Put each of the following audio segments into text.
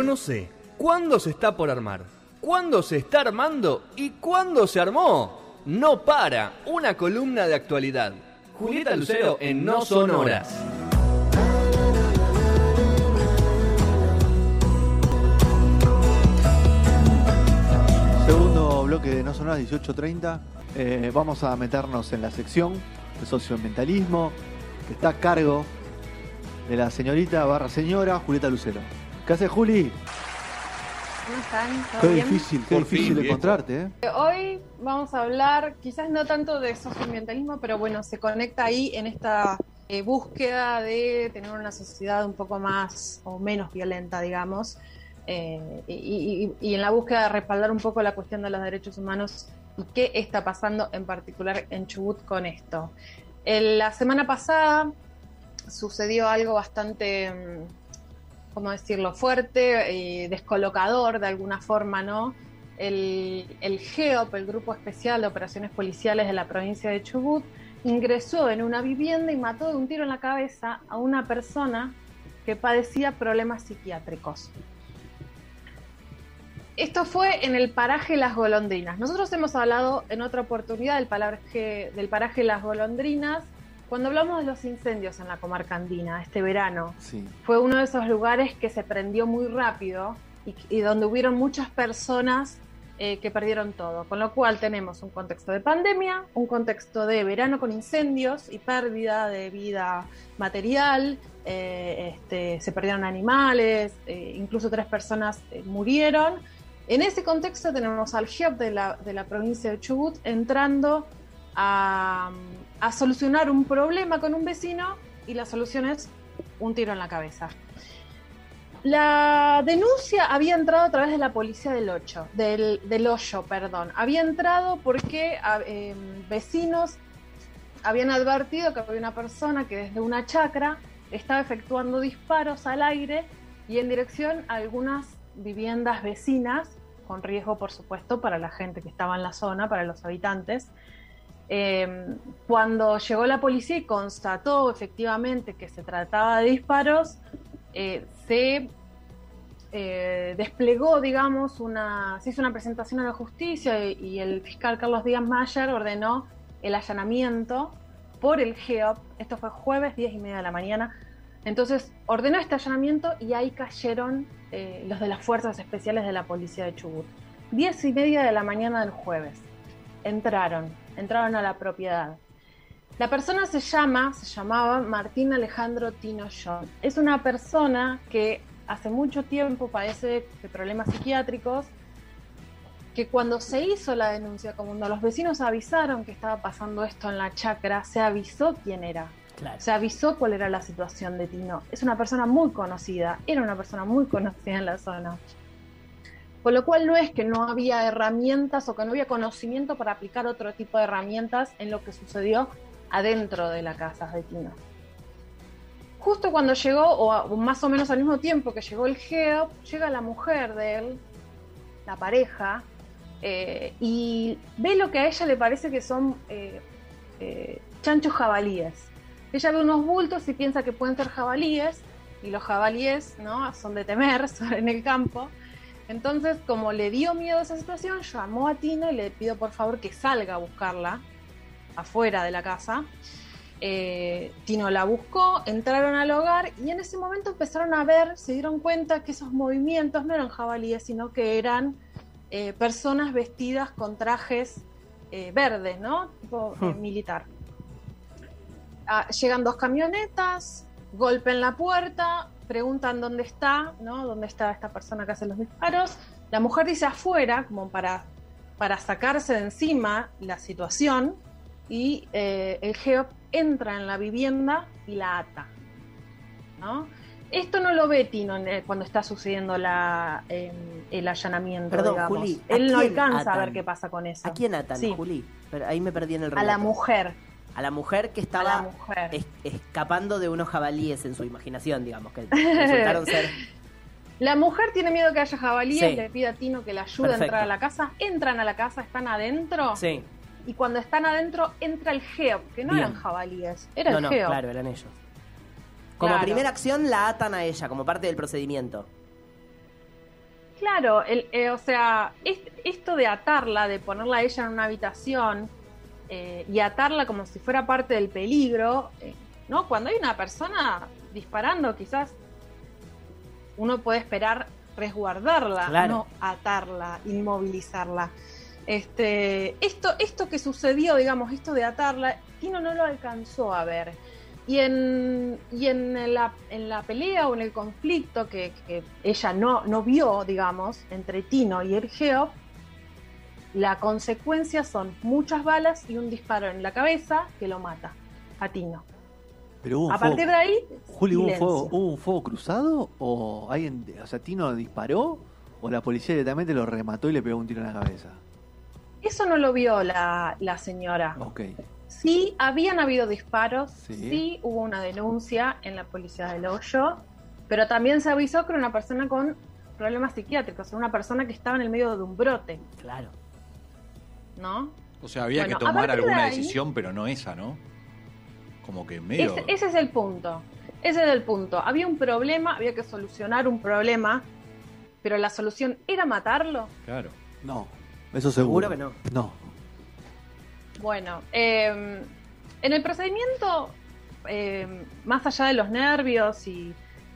Conoce cuándo se está por armar, cuándo se está armando y cuándo se armó. No para, una columna de actualidad. Julieta Lucero en No Son Horas. Segundo bloque de No Son Horas 18.30. Eh, vamos a meternos en la sección de socioambientalismo que está a cargo de la señorita barra señora Julieta Lucero. ¿Qué hace Juli? ¿Cómo están? ¿Todo Qué bien? difícil, qué Por difícil viejo. encontrarte, ¿eh? Hoy vamos a hablar, quizás no tanto de socioambientalismo, pero bueno, se conecta ahí en esta eh, búsqueda de tener una sociedad un poco más o menos violenta, digamos, eh, y, y- y en la búsqueda de respaldar un poco la cuestión de los derechos humanos y qué está pasando en particular en Chubut con esto. El- la semana pasada sucedió algo bastante, mm, ¿cómo decirlo?, fuerte y descolocador de alguna forma, ¿no? El, el GEOP, el Grupo Especial de Operaciones Policiales de la provincia de Chubut, ingresó en una vivienda y mató de un tiro en la cabeza a una persona que padecía problemas psiquiátricos. Esto fue en el paraje Las Golondrinas. Nosotros hemos hablado en otra oportunidad del del paraje Las Golondrinas cuando hablamos de los incendios en la comarca andina este verano Sí. fue uno de esos lugares que se prendió muy rápido y, y donde hubieron muchas personas eh, que perdieron todo. Con lo cual tenemos un contexto de pandemia, un contexto de verano con incendios y pérdida de vida material, eh, este, se perdieron animales, eh, incluso tres personas eh, murieron. En ese contexto tenemos al GEOP de la, de la provincia de Chubut entrando a, a solucionar un problema con un vecino y la solución es un tiro en la cabeza. La denuncia había entrado a través de la policía del Ocho, del, Hoyo, perdón. Había entrado porque a- eh, vecinos habían advertido que había una persona que desde una chacra estaba efectuando disparos al aire y en dirección a algunas viviendas vecinas, con riesgo, por supuesto, para la gente que estaba en la zona, para los habitantes. Eh, cuando llegó la policía y constató efectivamente que se trataba de disparos, eh, se eh, desplegó, digamos, una, se hizo una presentación a la justicia y, y el fiscal Carlos Díaz Mayer ordenó el allanamiento por el GEOP. Esto fue jueves, 10 y media de la mañana. Entonces ordenó este allanamiento y ahí cayeron eh, los de las fuerzas especiales de la policía de Chubut. 10 y media de la mañana del jueves. Entraron, entraron a la propiedad. La persona se llama, se llamaba Martín Alejandro Tino John. Es una persona que hace mucho tiempo padece de problemas psiquiátricos, que cuando se hizo la denuncia, cuando los vecinos avisaron que estaba pasando esto en la chacra, se avisó quién era. Claro. Se avisó cuál era la situación de Tino. Es una persona muy conocida, era una persona muy conocida en la zona. Con lo cual no es que no había herramientas o que no había conocimiento para aplicar otro tipo de herramientas en lo que sucedió adentro de la casa de Tino. Justo cuando llegó, o, más o menos al mismo tiempo que llegó el GEOP, llega la mujer de él, la pareja, eh, y ve lo que a ella le parece que son eh, eh, chanchos jabalíes. Ella ve unos bultos y piensa que pueden ser jabalíes, y los jabalíes ¿no? son de temer en el campo. Entonces, como le dio miedo a esa situación, llamó a Tina y le pidió por favor que salga a buscarla afuera de la casa. Eh, Tino la buscó, entraron al hogar y en ese momento empezaron a ver, se dieron cuenta que esos movimientos no eran jabalíes, sino que eran eh, personas vestidas con trajes eh, verdes, ¿no? Tipo Hmm. militar. Ah, llegan dos camionetas, golpean la puerta, preguntan dónde está, ¿no? ¿Dónde está esta persona que hace los disparos? La mujer dice afuera, como para, para sacarse de encima la situación, y eh, el GEOP entra en la vivienda y la ata. ¿no? Esto no lo ve Tino el- cuando está sucediendo la, eh, el allanamiento. Perdón, digamos. Juli, ¿a Él no alcanza a ver qué pasa con eso. ¿A quién atan, Sí. Juli? Pero ahí me perdí en el A relato. la mujer. A la mujer que estaba la mujer. es- escapando de unos jabalíes en su imaginación, digamos, que resultaron ser... La mujer tiene miedo que haya jabalíes, Sí. le pide a Tino que la ayude a entrar a la casa. Entran a la casa, están adentro. Sí. Y cuando están adentro, entra el GEOP, que no Bien. eran jabalíes, era no, el no, claro, eran ellos. Como Claro. primera acción la atan a ella, como parte del procedimiento. Claro, el, eh, o sea, es- esto de atarla, de ponerla a ella en una habitación eh, y atarla como si fuera parte del peligro, eh, ¿no? Cuando hay una persona disparando, quizás uno puede esperar resguardarla, Claro. no atarla, inmovilizarla. Este, esto, esto que sucedió, digamos, esto de atarla, Tino no lo alcanzó a ver. Y en, y en, la, en la pelea o en el conflicto que, que ella no, no vio, digamos, entre Tino y Ergeo, la consecuencia son muchas balas y un disparo en la cabeza que lo mata a Tino. Pero hubo A fuego- partir de ahí, Juli, ¿hubo un, fuego, ¿hubo un fuego cruzado? ¿O alguien, o sea, Tino disparó? ¿O la policía directamente lo remató y le pegó un tiro en la cabeza? eso no lo vio la, la señora. Ok. Sí, habían habido disparos, Sí. sí. hubo una denuncia en la policía del Hoyo, pero también se avisó que era una persona con problemas psiquiátricos, una persona que estaba en el medio de un brote, Claro. ¿No? O sea, había Bueno, que tomar de alguna ahí- decisión, pero no esa, ¿no? Como que medio. Ese, ese es el punto, ese es el punto. Había un problema, había que solucionar un problema, pero la solución era matarlo. Claro. No, eso seguro. Seguro que no. No. Bueno, eh, en el procedimiento, eh, más allá de los nervios y,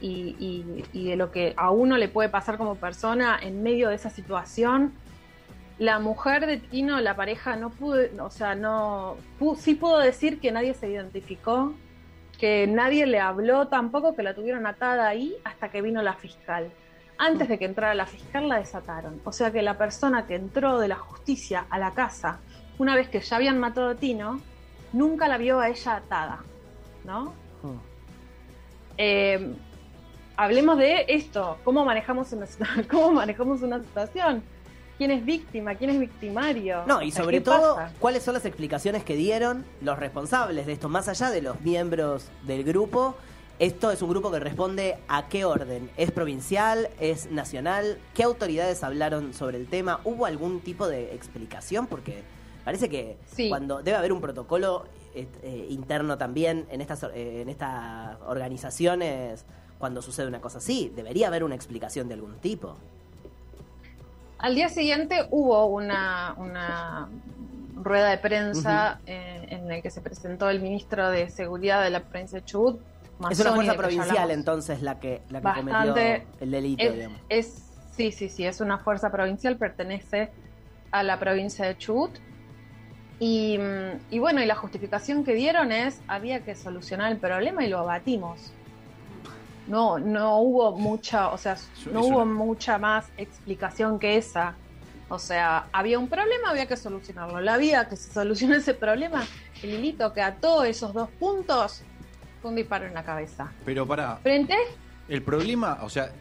y- y- y de lo que a uno le puede pasar como persona en medio de esa situación, la mujer de Tino, la pareja, no pudo, o sea, no, pu- sí pudo decir que nadie se identificó, que nadie le habló tampoco, que la tuvieron atada ahí hasta que vino la fiscal. Antes de que entrara la fiscal la desataron. O sea que la persona que entró de la justicia a la casa una vez que ya habían matado a Tino, nunca la vio a ella atada, ¿no? Hmm. Eh, hablemos de esto, cómo manejamos una, cómo manejamos una situación, quién es víctima, quién es victimario. No, y sobre ¿qué todo, pasa? cuáles son las explicaciones que dieron los responsables de esto, más allá de los miembros del grupo. Esto es un grupo que responde a qué orden. ¿Es provincial? ¿Es nacional? ¿Qué autoridades hablaron sobre el tema? ¿Hubo algún tipo de explicación? Porque parece que Sí. cuando debe haber un protocolo eh, eh, interno también en estas, eh, en estas organizaciones cuando sucede una cosa así. Debería haber una explicación de algún tipo. Al día siguiente hubo una, una rueda de prensa eh, en el que se presentó el ministro de Seguridad de la provincia de Chubut. es una fuerza provincial entonces la que, la que Bastante- cometió el delito, Es, digamos. es- sí, sí, sí, es una fuerza provincial, pertenece a la provincia de Chubut. Y, y bueno, y la justificación que dieron es, había que solucionar el problema y lo abatimos. No, no hubo mucha, o sea, no hubo mucha más explicación que esa. O sea, había un problema, había que solucionarlo. La vía que se solucionó ese problema, el hilito que ató esos dos puntos, fue un disparo en la cabeza. Pero para. Frente El problema, o sea,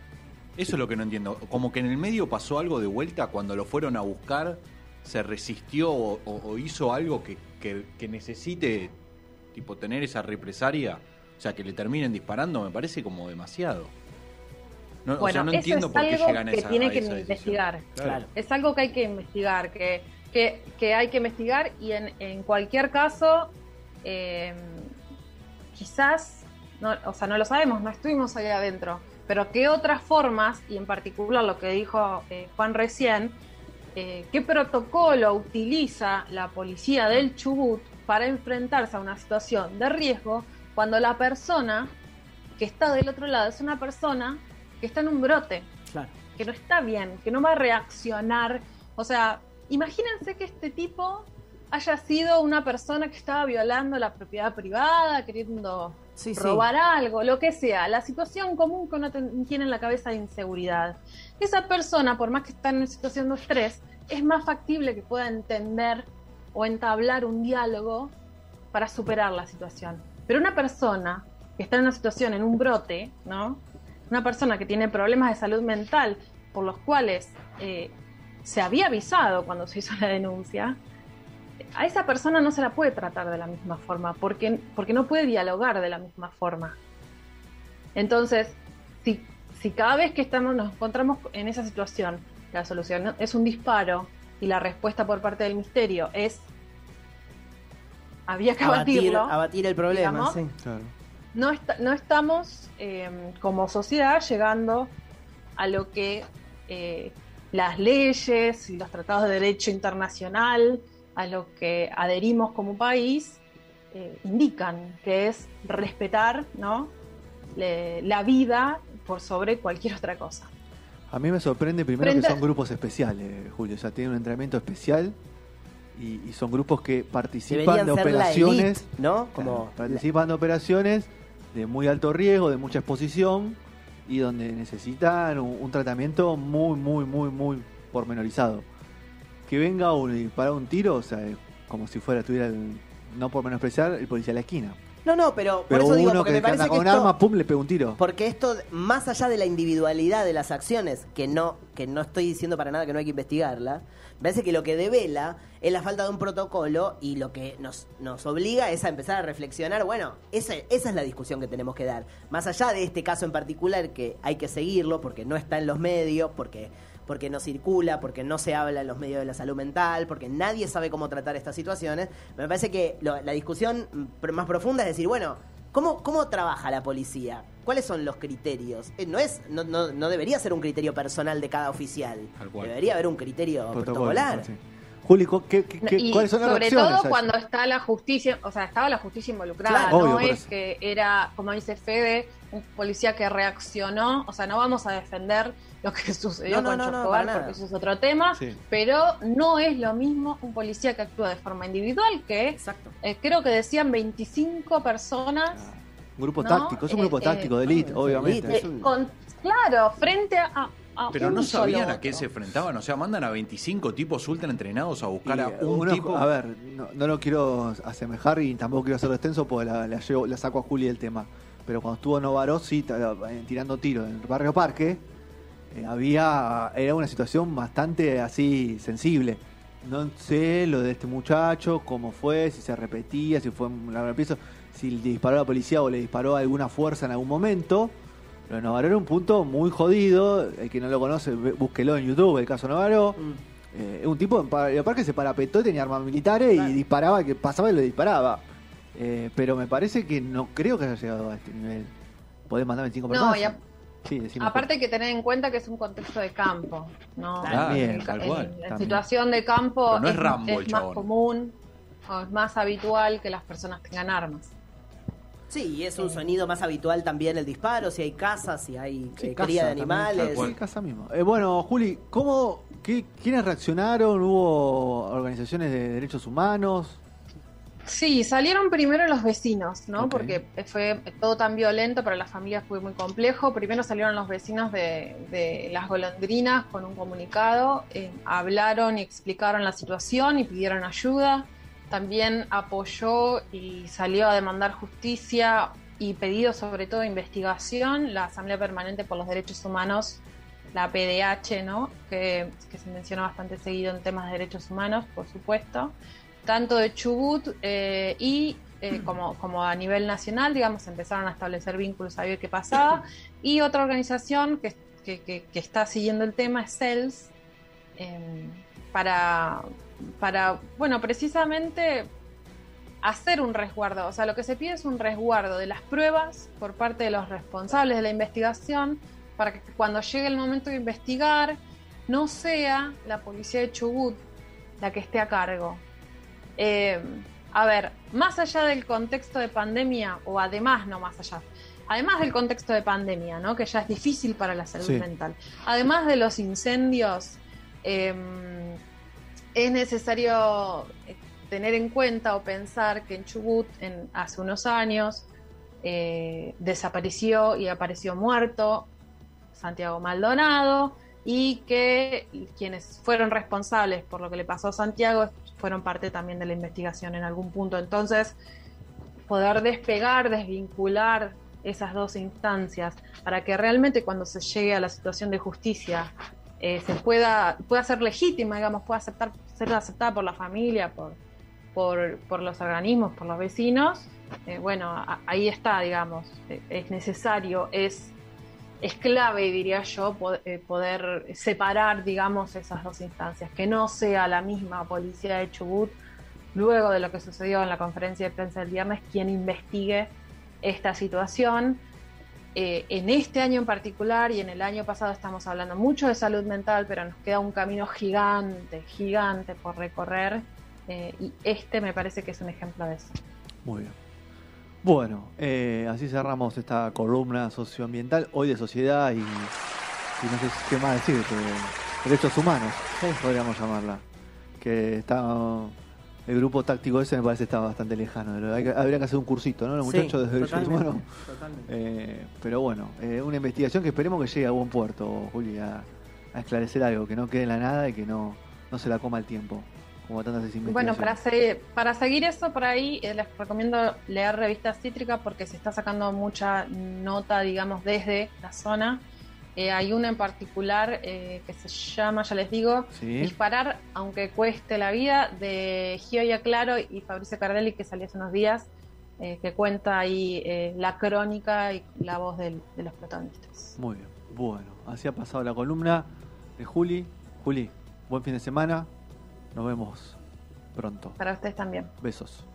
eso es lo que no entiendo. Como que en el medio pasó algo de vuelta cuando lo fueron a buscar, se resistió o, o- o hizo algo que, que- que necesite, tipo, tener esa represaria. O sea, que le terminen disparando, me parece como demasiado. No, o Bueno, sea, no eso entiendo es por qué algo llegan a que esa tiene que esa investigar. Claro. Es algo que hay que investigar, que, que, que hay que investigar y en, en cualquier caso, eh, quizás, no, o sea, no lo sabemos, no estuvimos ahí adentro, pero qué otras formas, y en particular lo que dijo eh, Juan recién, eh, qué protocolo utiliza la policía del Chubut para enfrentarse a una situación de riesgo cuando la persona que está del otro lado es una persona que está en un brote Claro. que no está bien, que no va a reaccionar. O sea, imagínense que este tipo haya sido una persona que estaba violando la propiedad privada, queriendo Sí, sí. robar algo, lo que sea, la situación común que uno tiene en la cabeza de inseguridad. Esa persona, por más que está en una situación de estrés, es más factible que pueda entender o entablar un diálogo para superar la situación. Pero una persona que está en una situación, en un brote, ¿no? Una persona que tiene problemas de salud mental por los cuales eh, se había avisado cuando se hizo la denuncia, a esa persona no se la puede tratar de la misma forma, porque, porque no puede dialogar de la misma forma. Entonces, si, si cada vez que estamos, nos encontramos en esa situación, la solución es un disparo y la respuesta por parte del misterio es había que Abatir, abatirlo, abatir el problema, digamos. sí. Claro. no, está- no estamos eh, como sociedad llegando a lo que eh, las leyes y los tratados de derecho internacional a lo que adherimos como país eh, indican, que es respetar ¿no? Le- la vida por sobre cualquier otra cosa. A mí me sorprende primero Frente- que son grupos especiales, Julio. O sea, tienen un entrenamiento especial y, y son grupos que participan Deberían de operaciones. elite, ¿no? Como participan de operaciones de muy alto riesgo, de mucha exposición y donde necesitan un, un tratamiento muy, muy, muy, muy pormenorizado. Que venga uno y dispara un tiro, o sea, como si fuera, tuviera el, no por menospreciar, el policía de la esquina. No, no, pero por Pero eso digo, porque que, me parece que con esto, arma, pum, le pega un tiro. porque esto, más allá de la individualidad de las acciones, que no, que no estoy diciendo para nada que no hay que investigarla, me parece que lo que devela es la falta de un protocolo y lo que nos, nos obliga es a empezar a reflexionar, bueno, esa, esa es la discusión que tenemos que dar. Más allá de este caso en particular, que hay que seguirlo porque no está en los medios, porque porque no circula, porque no se habla en los medios de la salud mental, porque nadie sabe cómo tratar estas situaciones. Me parece que lo- la discusión más profunda es decir, bueno, ¿cómo, cómo trabaja la policía? ¿Cuáles son los criterios? Eh, no, es, no, no, no debería ser un criterio personal de cada oficial. Tal cual. Debería haber un criterio protocolar. sí. Juli, ¿qué, qué- qué- y ¿cuáles son las sobre todo cuando está la justicia, o sea, estaba la justicia involucrada, Claro, no es que era, como dice Fede, un policía que reaccionó, o sea, no vamos a defender lo que sucedió No, no, con no, Chocobar, porque eso es otro tema, Sí. pero no es lo mismo un policía que actúa de forma individual que eh, creo que decían 25 personas Ah, Un grupo ¿no? táctico, es un Eh, grupo eh, táctico de elite, no, obviamente. eh, un- con, claro, frente a, Pero no sabían a qué se enfrentaban. O sea, mandan a 25 tipos ultra entrenados a buscar a Y, un uno- tipo. A ver, no, no lo quiero asemejar y tampoco quiero hacerlo extenso porque la, la llevo- la saco a Juli del tema. Pero cuando estuvo Novarossi ta- eh, tirando tiros en el barrio Parque, eh, había era una situación bastante así sensible. No sé lo de este muchacho, cómo fue, si se repetía, si fue un largo piso, si le disparó a la policía o le disparó a alguna fuerza en algún momento. Lo de Novarro era un punto muy jodido. El que no lo conoce, búsquelo en YouTube, el caso Novarro. Mm. Eh, un tipo en el parque se parapetó y tenía armas militares Claro. y disparaba, que pasaba y lo disparaba. Eh, pero me parece que no creo que haya llegado a este nivel. Podés mandar 25 No, personas. y a- Sí, decime. Aparte hay que tener en cuenta que es un contexto de campo, ¿no? También, En- tal cual, en, también. situación de campo no es Rambo más común o es más habitual que las personas tengan armas. Sí, y es un sonido más habitual también el disparo, si hay casas, si hay Sí, eh, casa cría de animales. cual, casa mismo. Eh, bueno, Juli, ¿cómo, qué, ¿quiénes reaccionaron? ¿Hubo organizaciones de derechos humanos? Sí, salieron primero los vecinos, ¿no? Porque fue todo tan violento, para las familias fue muy complejo. Primero salieron los vecinos de, de las golondrinas con un comunicado, eh, hablaron y explicaron la situación y pidieron ayuda. También apoyó y salió a demandar justicia y pedido sobre todo investigación la Asamblea Permanente por los Derechos Humanos, la PDH, ¿no? Que, que se menciona bastante seguido en temas de derechos humanos, por supuesto tanto de Chubut eh, y eh, como, como a nivel nacional, digamos, empezaron a establecer vínculos a ver qué pasaba. Y otra organización que, está siguiendo el tema es CELS, para, para, bueno, precisamente hacer un resguardo. O sea, lo que se pide es un resguardo de las pruebas por parte de los responsables de la investigación para que cuando llegue el momento de investigar no sea la policía de Chubut la que esté a cargo. Eh, a ver, más allá del contexto de pandemia, o además, no más allá, además del contexto de pandemia, ¿no? que ya es difícil para la salud Sí. mental, además de los incendios, eh, es necesario eh, tener en cuenta o pensar que en Chubut en, hace unos años eh, desapareció y apareció muerto Santiago Maldonado y que quienes fueron responsables por lo que le pasó a Santiago fueron parte también de la investigación en algún punto. Entonces, poder despegar, desvincular esas dos instancias para que realmente cuando se llegue a la situación de justicia eh, se pueda, pueda ser legítima, digamos, pueda aceptar, ser aceptada por la familia, por, por, por los organismos, por los vecinos, eh, bueno, ahí está, digamos, eh, es necesario, es, es clave, diría yo, eh, poder separar, digamos, esas dos instancias, que no sea la misma policía de Chubut, luego de lo que sucedió en la conferencia de prensa del viernes, quien investigue esta situación. eh, en este año en particular y en el año pasado estamos hablando mucho de salud mental, pero nos queda un camino gigante, gigante por recorrer eh, y este me parece que es un ejemplo de eso. Muy bien. Bueno, eh, así cerramos esta columna socioambiental, hoy de sociedad y, y no sé qué más decir, que derechos humanos, podríamos llamarla. Que está el grupo táctico ese me parece está bastante lejano. Hay que- habría que hacer un cursito, ¿no? Los Sí, muchachos de derechos humanos. totalmente. Eh, pero bueno, eh, una investigación que esperemos que llegue a buen puerto, Juli, a, a esclarecer algo, que no quede en la nada y que no, no se la coma el tiempo, como tantas. Bueno, para, se- para seguir eso por ahí, eh, les recomiendo leer revistas cítricas porque se está sacando mucha nota, digamos, desde la zona. Eh, hay una en particular eh, que se llama, ya les digo, Sí, Disparar aunque cueste la vida, de Gioia Claro y Fabricio Cardelli, que salió hace unos días, eh, que cuenta ahí eh, la crónica y la voz del- de los protagonistas. muy bien. Bueno, así ha pasado la columna de Juli. Juli, buen fin de semana. Nos vemos pronto. Para ustedes también. Besos.